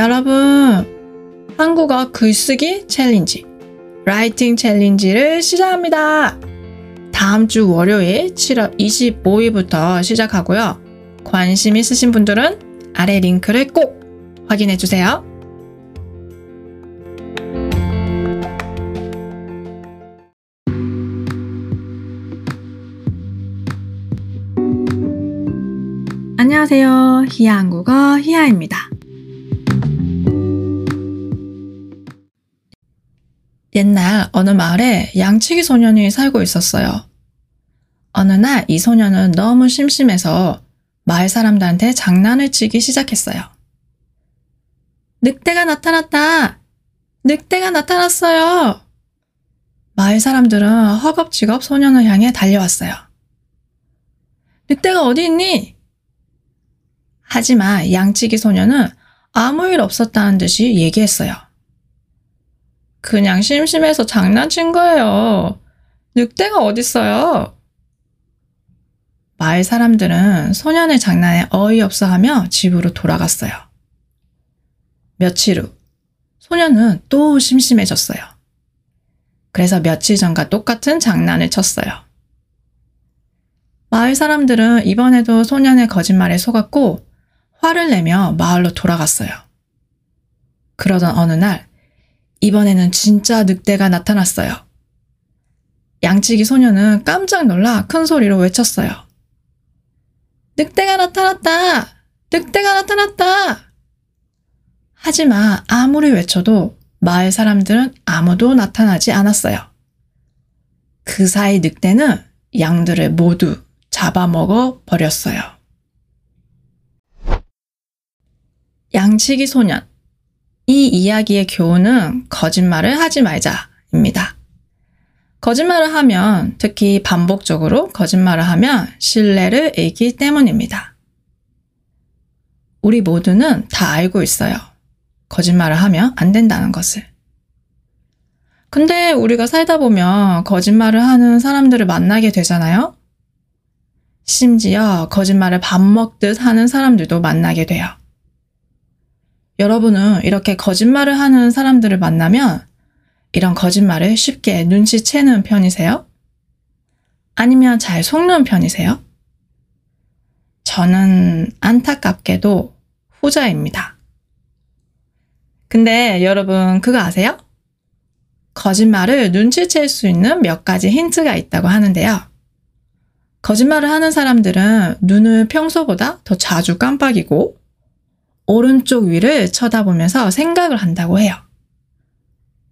여러분, 한국어 글쓰기 challenge, writing challenge를 시작합니다. 다음 주 월요일 7월 25일부터 시작하고요. 관심 있으신 분들은 아래 링크를 꼭 확인해 주세요. 안녕하세요. 히야 한국어 히야입니다. 옛날 어느 마을에 양치기 소년이 살고 있었어요. 어느 날 이 소년은 너무 심심해서 마을 사람들한테 장난을 치기 시작했어요. 늑대가 나타났다! 늑대가 나타났어요! 마을 사람들은 허겁지겁 소년을 향해 달려왔어요. 늑대가 어디 있니? 하지만 양치기 소년은 아무 일 없었다는 듯이 얘기했어요. 그냥 심심해서 장난친 거예요. 늑대가 어딨어요? 마을 사람들은 소년의 장난에 어이없어 하며 집으로 돌아갔어요. 며칠 후, 소년은 또 심심해졌어요. 그래서 며칠 전과 똑같은 장난을 쳤어요. 마을 사람들은 이번에도 소년의 거짓말에 속았고 화를 내며 마을로 돌아갔어요. 그러던 어느 날, 이번에는 진짜 늑대가 나타났어요. 양치기 소녀는 깜짝 놀라 큰 소리로 외쳤어요. 늑대가 나타났다! 늑대가 나타났다! 하지만 아무리 외쳐도 마을 사람들은 아무도 나타나지 않았어요. 그 사이 늑대는 양들을 모두 잡아먹어 버렸어요. 양치기 소년. 이 이야기의 교훈은 거짓말을 하지 말자입니다. 거짓말을 하면, 특히 반복적으로 거짓말을 하면 신뢰를 잃기 때문입니다. 우리 모두는 다 알고 있어요. 거짓말을 하면 안 된다는 것을. 근데 우리가 살다 보면 거짓말을 하는 사람들을 만나게 되잖아요? 심지어 거짓말을 밥 먹듯 하는 사람들도 만나게 돼요. 여러분은 이렇게 거짓말을 하는 사람들을 만나면 이런 거짓말을 쉽게 눈치채는 편이세요? 아니면 잘 속는 편이세요? 저는 안타깝게도 후자입니다. 근데 여러분 그거 아세요? 거짓말을 눈치챌 수 있는 몇 가지 힌트가 있다고 하는데요. 거짓말을 하는 사람들은 눈을 평소보다 더 자주 깜빡이고 오른쪽 위를 쳐다보면서 생각을 한다고 해요.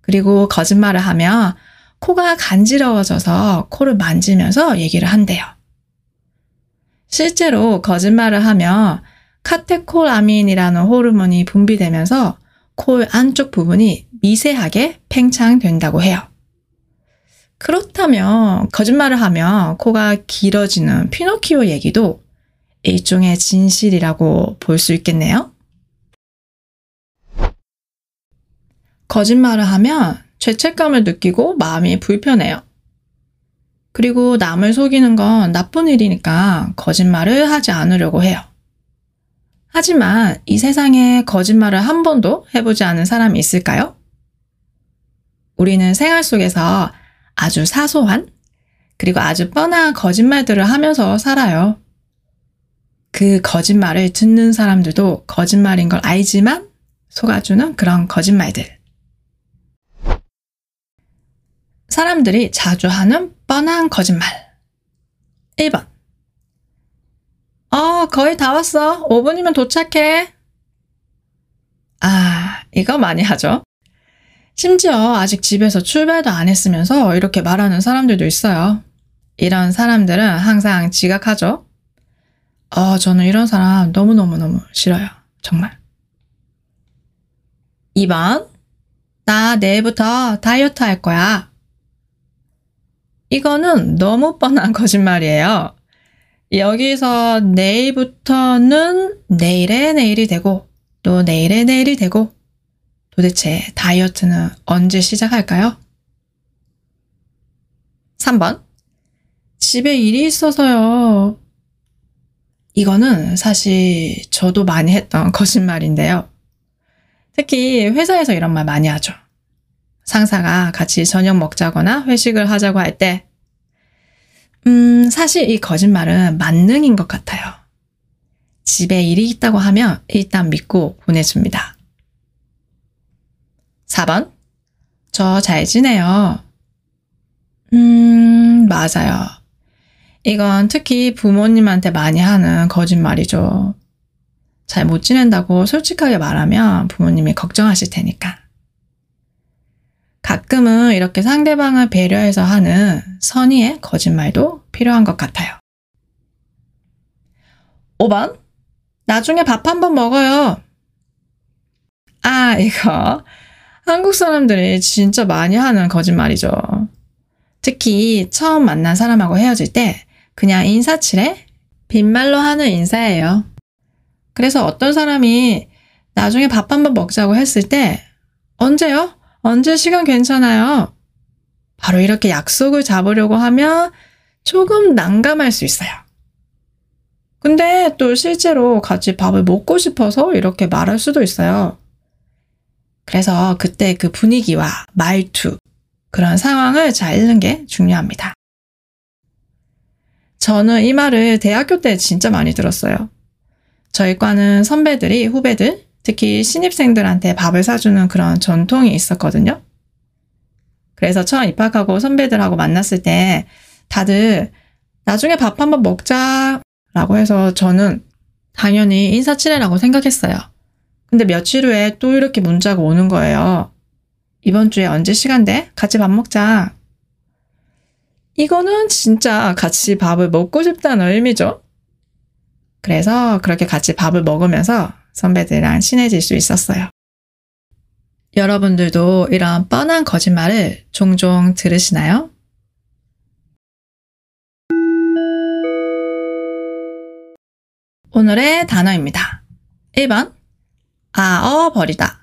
그리고 거짓말을 하면 코가 간지러워져서 코를 만지면서 얘기를 한대요. 실제로 거짓말을 하면 카테콜아민이라는 호르몬이 분비되면서 코 안쪽 부분이 미세하게 팽창된다고 해요. 그렇다면 거짓말을 하면 코가 길어지는 피노키오 얘기도 일종의 진실이라고 볼 수 있겠네요. 거짓말을 하면 죄책감을 느끼고 마음이 불편해요. 그리고 남을 속이는 건 나쁜 일이니까 거짓말을 하지 않으려고 해요. 하지만 이 세상에 거짓말을 한 번도 해보지 않은 사람이 있을까요? 우리는 생활 속에서 아주 사소한 그리고 아주 뻔한 거짓말들을 하면서 살아요. 그 거짓말을 듣는 사람들도 거짓말인 걸 알지만 속아주는 그런 거짓말들. 사람들이 자주 하는 뻔한 거짓말. 1번. 어, 거의 다 왔어. 5분이면 도착해. 아, 이거 많이 하죠. 심지어 아직 집에서 출발도 안 했으면서 이렇게 말하는 사람들도 있어요. 이런 사람들은 항상 지각하죠. 어, 저는 이런 사람 너무너무너무 싫어요. 정말. 2번. 나 내일부터 다이어트 할 거야. 이거는 너무 뻔한 거짓말이에요. 여기서 내일부터는 내일의 내일이 되고 또 내일의 내일이 되고 도대체 다이어트는 언제 시작할까요? 3번. 집에 일이 있어서요. 이거는 사실 저도 많이 했던 거짓말인데요. 특히 회사에서 이런 말 많이 하죠. 상사가 같이 저녁 먹자거나 회식을 하자고 할 때, 음, 사실 이 거짓말은 만능인 것 같아요. 집에 일이 있다고 하면 일단 믿고 보내줍니다. 4번. 저 잘 지내요. 음, 맞아요. 이건 특히 부모님한테 많이 하는 거짓말이죠. 잘 못 지낸다고 솔직하게 말하면 부모님이 걱정하실 테니까. 가끔은 이렇게 상대방을 배려해서 하는 선의의 거짓말도 필요한 것 같아요. 5번. 나중에 밥 한 번 먹어요. 아, 이거. 한국 사람들이 진짜 많이 하는 거짓말이죠. 특히 처음 만난 사람하고 헤어질 때 그냥 인사치레? 빈말로 하는 인사예요. 그래서 어떤 사람이 나중에 밥 한 번 먹자고 했을 때 언제요? 언제 시간 괜찮아요? 바로 이렇게 약속을 잡으려고 하면 조금 난감할 수 있어요. 근데 또 실제로 같이 밥을 먹고 싶어서 이렇게 말할 수도 있어요. 그래서 그때 그 분위기와 말투, 그런 상황을 잘 읽는 게 중요합니다. 저는 이 말을 대학교 때 진짜 많이 들었어요. 저희 과는 선배들이 후배들, 특히 신입생들한테 밥을 사주는 그런 전통이 있었거든요. 그래서 처음 입학하고 선배들하고 만났을 때 다들 나중에 밥 한번 먹자 라고 해서 저는 당연히 인사치레라고 생각했어요. 근데 며칠 후에 또 이렇게 문자가 오는 거예요. 이번 주에 언제 시간 돼? 같이 밥 먹자. 이거는 진짜 같이 밥을 먹고 싶다는 의미죠. 그래서 그렇게 같이 밥을 먹으면서 선배들이랑 친해질 수 있었어요. 여러분들도 이런 뻔한 거짓말을 종종 들으시나요? 오늘의 단어입니다. 1번, 아어버리다.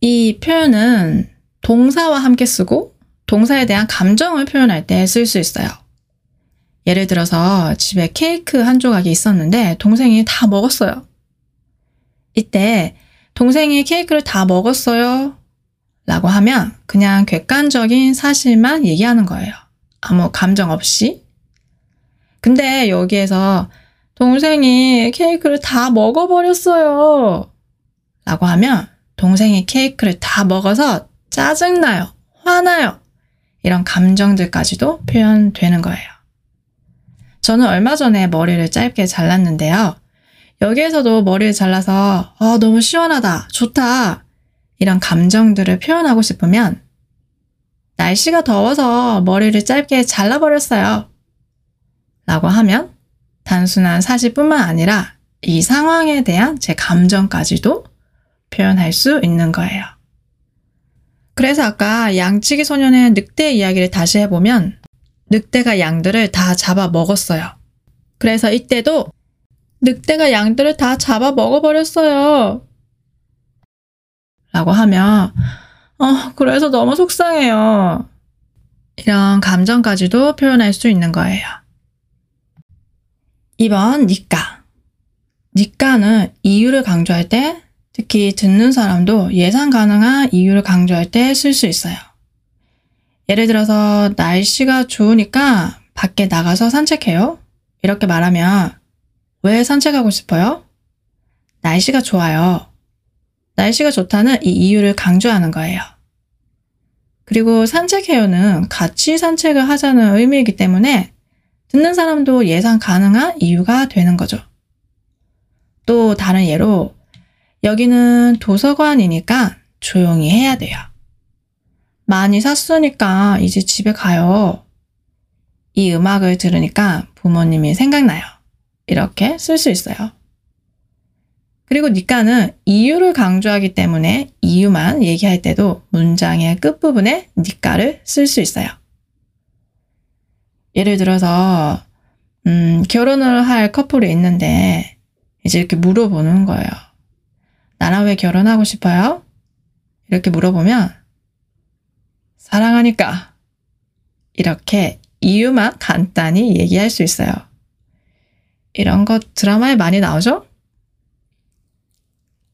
이 표현은 동사와 함께 쓰고 동사에 대한 감정을 표현할 때 쓸 수 있어요. 예를 들어서 집에 케이크 한 조각이 있었는데 동생이 다 먹었어요. 이때 동생이 케이크를 다 먹었어요. 라고 하면 그냥 객관적인 사실만 얘기하는 거예요. 아무 감정 없이. 근데 여기에서 동생이 케이크를 다 먹어버렸어요. 라고 하면 동생이 케이크를 다 먹어서 짜증나요. 화나요. 이런 감정들까지도 표현되는 거예요. 저는 얼마 전에 머리를 짧게 잘랐는데요. 여기에서도 머리를 잘라서 아, 너무 시원하다, 좋다 이런 감정들을 표현하고 싶으면 날씨가 더워서 머리를 짧게 잘라버렸어요. 라고 하면 단순한 사실뿐만 아니라 이 상황에 대한 제 감정까지도 표현할 수 있는 거예요. 그래서 아까 양치기 소년의 늑대 이야기를 다시 해보면 늑대가 양들을 다 잡아 먹었어요. 그래서 이때도 늑대가 양들을 다 잡아 먹어버렸어요. 라고 하면, 어, 그래서 너무 속상해요. 이런 감정까지도 표현할 수 있는 거예요. 2번, 니까. 니까는 이유를 강조할 때 특히 듣는 사람도 예상 가능한 이유를 강조할 때 쓸 수 있어요. 예를 들어서 날씨가 좋으니까 밖에 나가서 산책해요. 이렇게 말하면 왜 산책하고 싶어요? 날씨가 좋아요. 날씨가 좋다는 이 이유를 강조하는 거예요. 그리고 산책해요는 같이 산책을 하자는 의미이기 때문에 듣는 사람도 예상 가능한 이유가 되는 거죠. 또 다른 예로 여기는 도서관이니까 조용히 해야 돼요. 많이 샀으니까 이제 집에 가요. 이 음악을 들으니까 부모님이 생각나요. 이렇게 쓸 수 있어요. 그리고 니까는 이유를 강조하기 때문에 이유만 얘기할 때도 문장의 끝부분에 니까를 쓸 수 있어요. 예를 들어서 음, 결혼을 할 커플이 있는데 이제 이렇게 물어보는 거예요. 나랑 왜 결혼하고 싶어요? 이렇게 물어보면 사랑하니까 이렇게 이유만 간단히 얘기할 수 있어요. 이런 것 드라마에 많이 나오죠?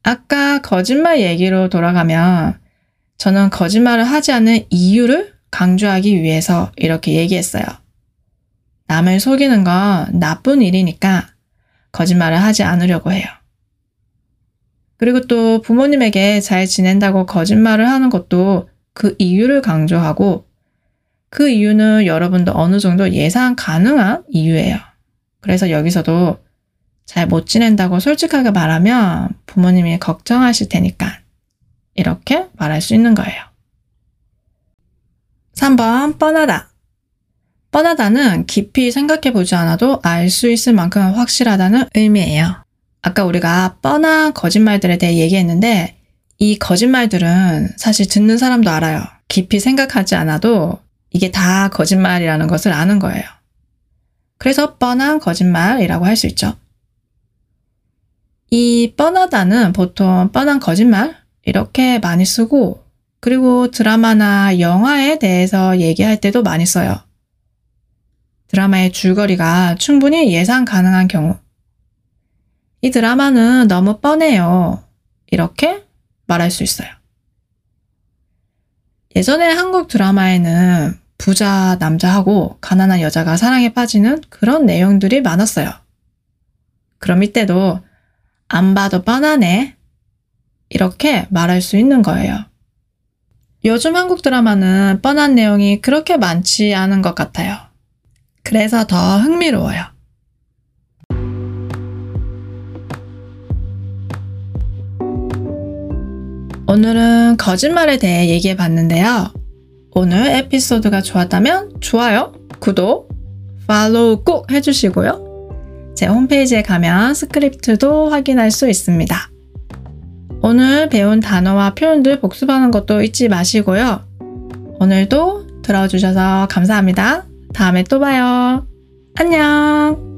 아까 거짓말 얘기로 돌아가면 저는 거짓말을 하지 않는 이유를 강조하기 위해서 이렇게 얘기했어요. 남을 속이는 건 나쁜 일이니까 거짓말을 하지 않으려고 해요. 그리고 또 부모님에게 잘 지낸다고 거짓말을 하는 것도 그 이유를 강조하고 그 이유는 여러분도 어느 정도 예상 가능한 이유예요. 그래서 여기서도 잘 못 지낸다고 솔직하게 말하면 부모님이 걱정하실 테니까 이렇게 말할 수 있는 거예요. 3번 뻔하다. 뻔하다는 깊이 생각해 보지 않아도 알 수 있을 만큼 확실하다는 의미예요. 아까 우리가 뻔한 거짓말들에 대해 얘기했는데 이 거짓말들은 사실 듣는 사람도 알아요. 깊이 생각하지 않아도 이게 다 거짓말이라는 것을 아는 거예요. 그래서 뻔한 거짓말이라고 할 수 있죠. 이 뻔하다는 보통 뻔한 거짓말 이렇게 많이 쓰고 그리고 드라마나 영화에 대해서 얘기할 때도 많이 써요. 드라마의 줄거리가 충분히 예상 가능한 경우. 이 드라마는 너무 뻔해요. 이렇게 말할 수 있어요. 예전에 한국 드라마에는 부자 남자하고 가난한 여자가 사랑에 빠지는 그런 내용들이 많았어요. 그럼 이때도 안 봐도 뻔하네. 이렇게 말할 수 있는 거예요. 요즘 한국 드라마는 뻔한 내용이 그렇게 많지 않은 것 같아요. 그래서 더 흥미로워요. 오늘은 거짓말에 대해 얘기해 봤는데요. 오늘 에피소드가 좋았다면 좋아요, 구독, 팔로우 꼭 해주시고요. 제 홈페이지에 가면 스크립트도 확인할 수 있습니다. 오늘 배운 단어와 표현들 복습하는 것도 잊지 마시고요. 오늘도 들어주셔서 감사합니다. 다음에 또 봐요. 안녕!